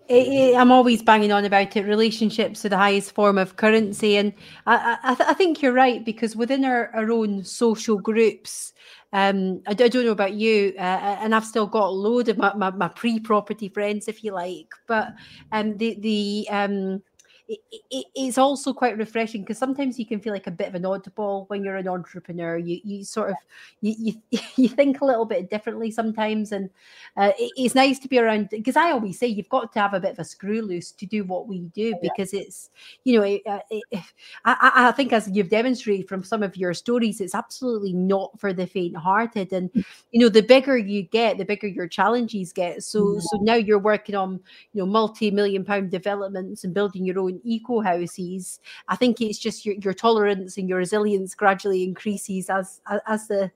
It, it, I'm always banging on about it. Relationships are the highest form of currency, and I, I, th- I think you're right because within our, our own social groups, um, don't know about you, uh, and I've still got a load of my, my, my pre-property friends, if you like, but um, the the um, it, it, it's also quite refreshing because sometimes you can feel like a bit of an oddball when you're an entrepreneur. You you sort of you you, you think a little bit differently sometimes, and uh, it, it's nice to be around. Because I always say you've got to have a bit of a screw loose to do what we do because yeah. it's you know uh, I, I think as you've demonstrated from some of your stories, it's absolutely not for the faint-hearted. And mm. you know the bigger you get, the bigger your challenges get. So so now you're working on you know multi-million pound developments and building your own eco houses, I think it's just your, your tolerance and your resilience gradually increases as as, as the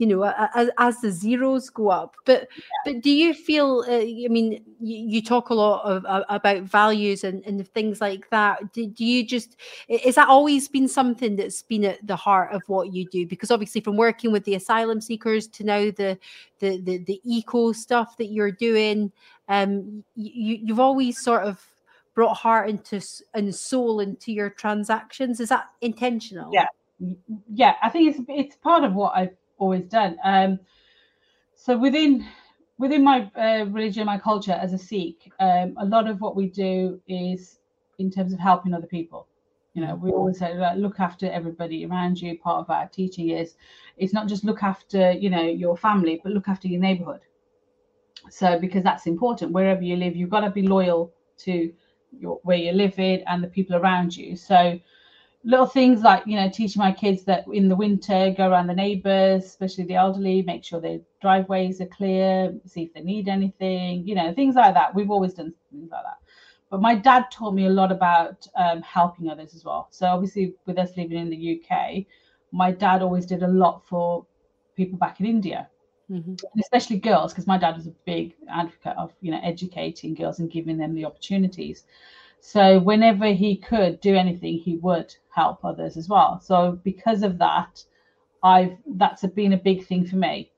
you know as, as the zeros go up. But yeah. but do you feel uh, i mean you, you, talk a lot of, uh, about values and, and things like that. Do, do you just is that always been something that's been at the heart of what you do? Because obviously from working with the asylum seekers to now the the the, the eco stuff that you're doing um you, you've always sort of brought heart into and soul into your transactions. Is that intentional? Yeah, yeah. I think it's it's part of what I've always done. Um, so within within my uh, religion, my culture as a Sikh, um, a lot of what we do is in terms of helping other people. You know, we always say like, look after everybody around you. Part of our teaching is it's not just look after you know your family, but look after your neighborhood. So because that's important, wherever you live, you've got to be loyal to your where you're living and the people around you. So little things like you know teaching my kids that in the winter go around the neighbors especially the elderly make sure their driveways are clear see if they need anything you know things like that. We've always done things like that. But my dad taught me a lot about um, helping others as well. So obviously with us living in the uk my dad always did a lot for people back in india mm-hmm. especially girls, because my dad was a big advocate of you know educating girls and giving them the opportunities. So whenever he could do anything, he would help others as well. So because of that, I've that's been a big thing for me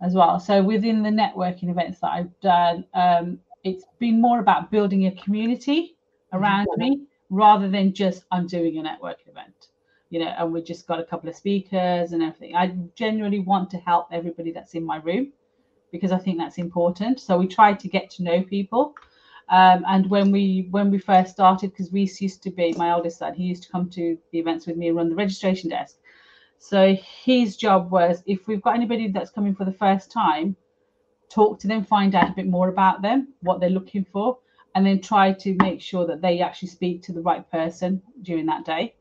as well. So within the networking events that I've done, um, it's been more about building a community around mm-hmm. me rather than just I'm doing a networking event you know, and we just got a couple of speakers and everything. I genuinely want to help everybody that's in my room because I think that's important. So we try to get to know people. Um, and when we when we first started, because we used to be my eldest son, he used to come to the events with me and run the registration desk. So his job was if we've got anybody that's coming for the first time, talk to them, find out a bit more about them, what they're looking for, and then try to make sure that they actually speak to the right person during that day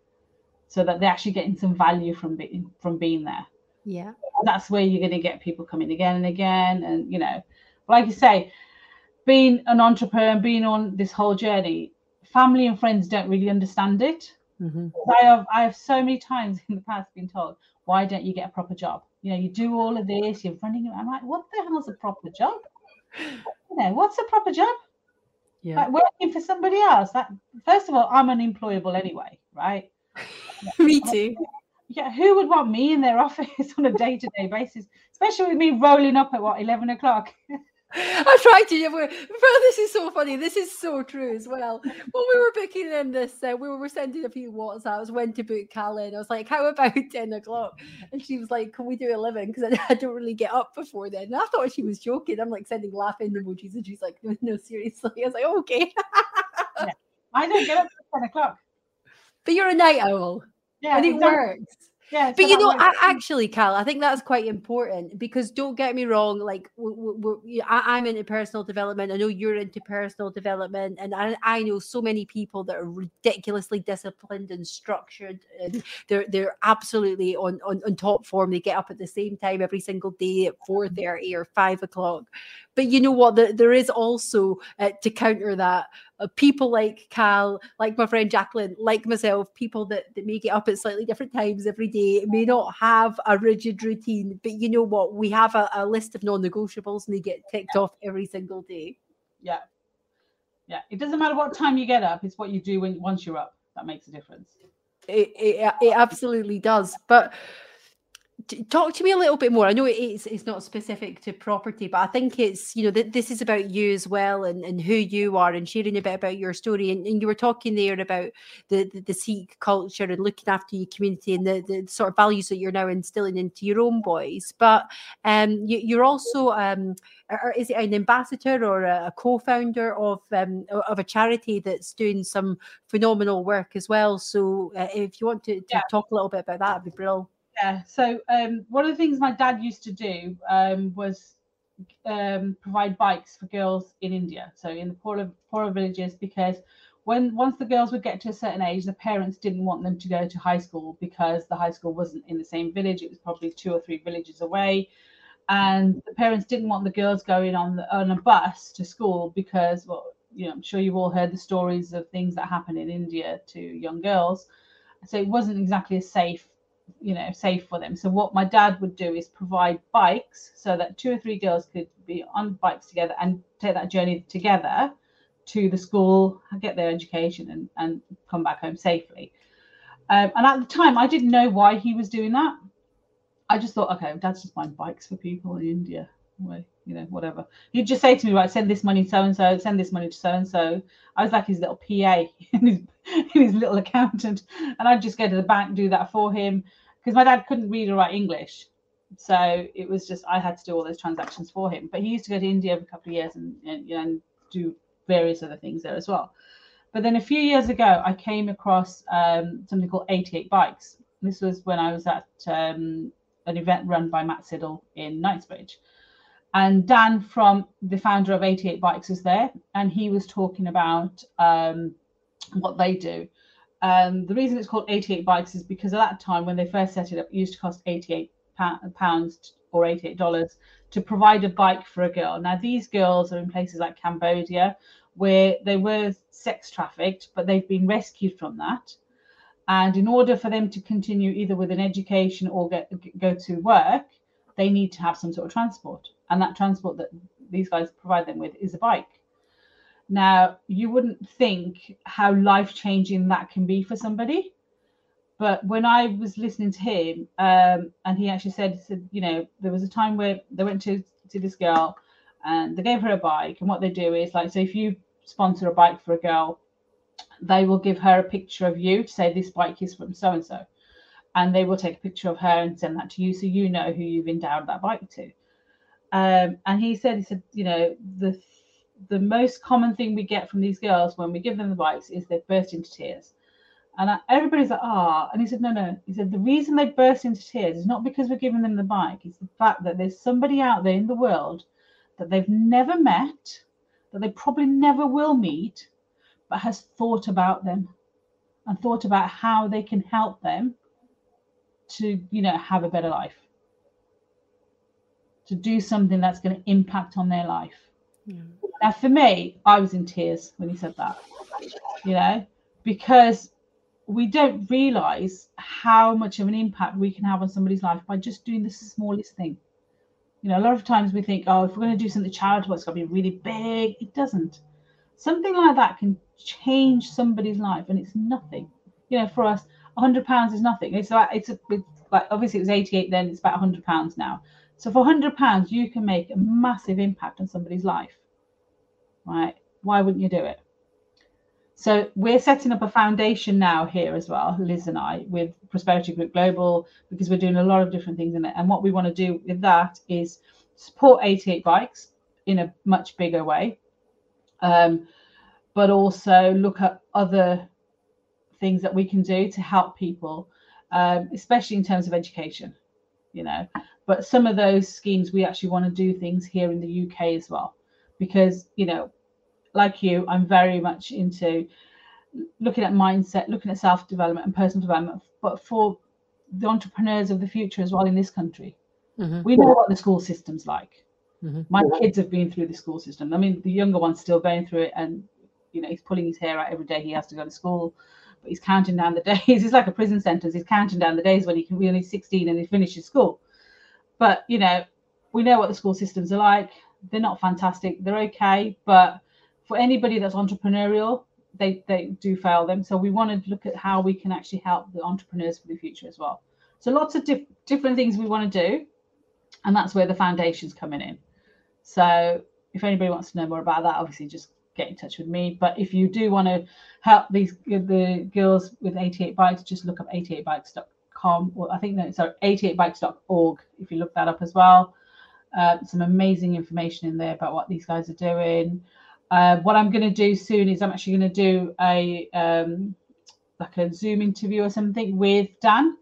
so that they're actually getting some value from being from being there. Yeah. That's where you're going to get people coming again and again. And you know, like you say, being an entrepreneur and being on this whole journey, family and friends don't really understand it. Mm-hmm. I have I have so many times in the past been told, why don't you get a proper job? You know, you do all of this, you're running. I'm like, what the hell's a proper job? You know, what's a proper job? Yeah. Like working for somebody else. That first of all, I'm unemployable anyway, right? me too. Yeah, who would want me in their office on a day to day basis, especially with me rolling up at what, 11 o'clock? I tried to. Bro, this is so funny. This is so true as well. When we were booking in this, uh, we were sending a few WhatsApps when to book Callan. I was like, "How about ten o'clock?" And she was like, "Can we do eleven? Because I, I, don't really get up before then." And I thought she was joking. I'm like sending laughing emojis, and she's like, "No, no seriously." I was like, "Okay." yeah. I don't get up at ten o'clock. But you're a night owl. Yeah, and it exactly. works. Yeah, but you know, I, actually, Kal, I think that's quite important because don't get me wrong. Like, we, we, I, am into personal development. I know you're into personal development, and I, I know so many people that are ridiculously disciplined and structured, and they're they're absolutely on on, on top form. They get up at the same time every single day at four thirty or five o'clock. But you know what? The, there is also uh, to counter that uh, people like Kal, like my friend Jacqueline, like myself, people that, that may get up at slightly different times every day, may not have a rigid routine. But you know what? We have a, a list of non negotiables and they get ticked off every single day. Yeah. Yeah. It doesn't matter what time you get up, it's what you do when once you're up that makes a difference. It, it, it absolutely does. But talk to me a little bit more. I know it's it's not specific to property, but I think it's you know that this is about you as well and, and who you are and sharing a bit about your story. And, and you were talking there about the, the, the Sikh culture and looking after your community and the, the sort of values that you're now instilling into your own boys. But um, you, are also um, is it an ambassador or a, a co-founder of um, of a charity that's doing some phenomenal work as well. So uh, if you want to, to yeah. talk a little bit about that, it'd be brilliant. Yeah. So um, one of the things my dad used to do um, was um, provide bikes for girls in India, so in the poorer, poorer villages, because when once the girls would get to a certain age, the parents didn't want them to go to high school because the high school wasn't in the same village; it was probably two or three villages away, and the parents didn't want the girls going on the, on a bus to school because, well, you know, I'm sure you've all heard the stories of things that happen in India to young girls, so it wasn't exactly a safe you know safe for them. So what my dad would do is provide bikes so that two or three girls could be on bikes together and take that journey together to the school get their education and, and come back home safely. Um, and at the time i didn't know why he was doing that. I just thought okay dad's just buying bikes for people in india you know whatever. He'd just say to me right send this money to so and so send this money to so and so i was like his little pa in his, his little accountant. And i'd just go to the bank do that for him because my dad couldn't read or write english. So it was just i had to do all those transactions for him. But he used to go to india every couple of years and, and, and do various other things there as well. But then a few years ago i came across um, something called 88 bikes. This was when i was at um, an event run by matt siddle in knightsbridge and Dan from the founder of 88 Bikes was there, and he was talking about um, what they do. Um, the reason it's called 88 Bikes is because at that time, when they first set it up, it used to cost 88 pounds or 88 dollars to provide a bike for a girl. Now these girls are in places like Cambodia, where they were sex trafficked, but they've been rescued from that. And in order for them to continue either with an education or get, go to work, they need to have some sort of transport and that transport that these guys provide them with is a bike. Now, you wouldn't think how life changing that can be for somebody. But when I was listening to him, um, and he actually said, he said, you know, there was a time where they went to to this girl and they gave her a bike. And what they do is like, so if you sponsor a bike for a girl, they will give her a picture of you to say this bike is from so and so. And they will take a picture of her and send that to you so you know who you've endowed that bike to. Um, and he said, he said, you know, the the most common thing we get from these girls when we give them the bikes is they burst into tears. And I, everybody's like, ah. And he said, no, no. He said, the reason they burst into tears is not because we're giving them the bike. It's the fact that there's somebody out there in the world that they've never met, that they probably never will meet, but has thought about them and thought about how they can help them to, you know, have a better life to do something that's going to impact on their life. Yeah. Now, for me, I was in tears when he said that, you know, because we don't realize how much of an impact we can have on somebody's life by just doing the smallest thing. You know, a lot of times we think, oh, if we're going to do something charitable, it's got to be really big. It doesn't. Something like that can change somebody's life, and it's nothing. You know, for us, hundred pounds is nothing. It's like it's a it's like obviously it was eighty eight then. It's about hundred pounds now. So for £100, you can make a massive impact on somebody's life, right? Why wouldn't you do it? So we're setting up a foundation now here as well, Liz and I, with Prosperity Group Global, because we're doing a lot of different things in it. And what we want to do with that is support 88 bikes in a much bigger way, um, but also look at other things that we can do to help people, um, especially in terms of education. You know, but some of those schemes, we actually want to do things here in the UK as well, because you know, like you, I'm very much into looking at mindset, looking at self development and personal development, but for the entrepreneurs of the future as well in this country. Mm-hmm. We know what the school system's like. Mm-hmm. My kids have been through the school system. I mean, the younger one's still going through it, and you know, he's pulling his hair out every day. He has to go to school, he's counting down the days. It's like a prison sentence. He's counting down the days when he can be only 16 and he finishes school. But you know, we know what the school systems are like. They're not fantastic. They're okay, but for anybody that's entrepreneurial, they they do fail them. So we want to look at how we can actually help the entrepreneurs for the future as well. So lots of diff- different things we want to do, and that's where the foundation's coming in. So if anybody wants to know more about that, obviously just get in touch with me. But if you do want to help these the girls with 88 bikes, just look up 88bikes.com. Or I think that sorry, 88bikes.org. If you look that up as well, uh, some amazing information in there about what these guys are doing. Uh, what I'm going to do soon is I'm actually going to do a um, like a Zoom interview or something with Dan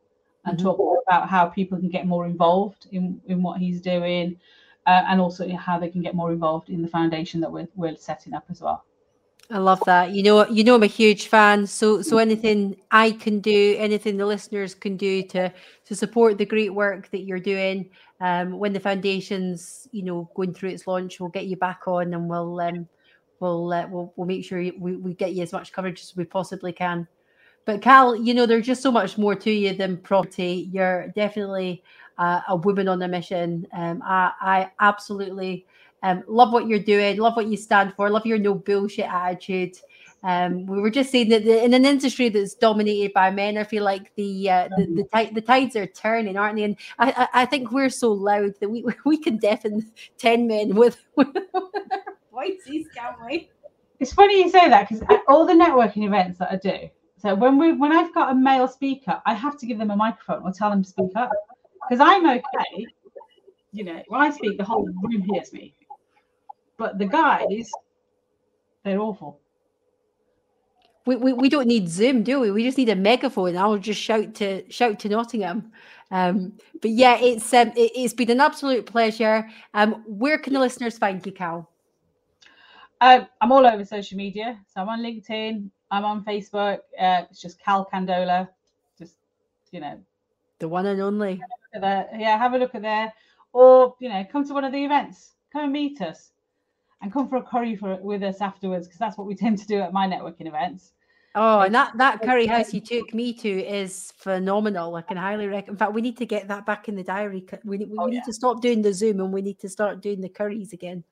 and mm-hmm. talk about how people can get more involved in, in what he's doing uh, and also how they can get more involved in the foundation that we're, we're setting up as well. I love that. You know, you know, I'm a huge fan. So, so anything I can do, anything the listeners can do to to support the great work that you're doing. Um, when the foundation's, you know, going through its launch, we'll get you back on, and we'll um, we'll uh, we'll we'll make sure we, we get you as much coverage as we possibly can. But Kal, you know, there's just so much more to you than property. You're definitely uh, a woman on a mission. Um, I, I absolutely um, love what you're doing, love what you stand for, love your no bullshit attitude. Um, we were just saying that the, in an industry that's dominated by men, I feel like the uh, the the, t- the, tides are turning, aren't they? And I, I, I think we're so loud that we we can deafen ten men with, with voices, can't we? It's funny you say that because all the networking events that I do, so when we when I've got a male speaker, I have to give them a microphone or tell them to speak up because I'm okay. You know, when I speak, the whole room hears me, but the guys, they're awful. We, we, we don't need Zoom, do we? We just need a megaphone. I'll just shout to shout to Nottingham. Um, but yeah, it's um, it, has been an absolute pleasure. Um, where can the listeners find you, Kal? Uh, I'm all over social media. So I'm on LinkedIn, I'm on Facebook. Uh, it's just Kal Kandola. Just you know, the one and only. Yeah, have a look at there, or you know, come to one of the events. Come and meet us, and come for a curry for with us afterwards because that's what we tend to do at my networking events. Oh, and that that curry house you took me to is phenomenal. I can highly recommend. In fact, we need to get that back in the diary. We, we, oh, we need yeah. to stop doing the Zoom and we need to start doing the curries again.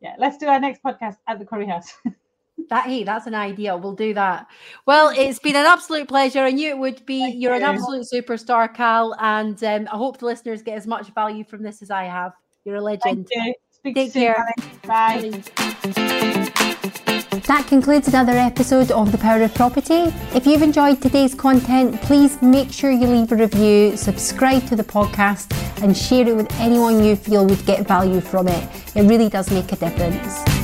Yeah, let's do our next podcast at the curry house. That hey, that's an idea. We'll do that. Well, it's been an absolute pleasure. I knew it would be. Thank You're you. an absolute superstar, Kal, and um, I hope the listeners get as much value from this as I have. You're a legend. Thank You. Take soon, care. Bye. That concludes another episode of The Power of Property. If you've enjoyed today's content, please make sure you leave a review, subscribe to the podcast, and share it with anyone you feel would get value from it. It really does make a difference.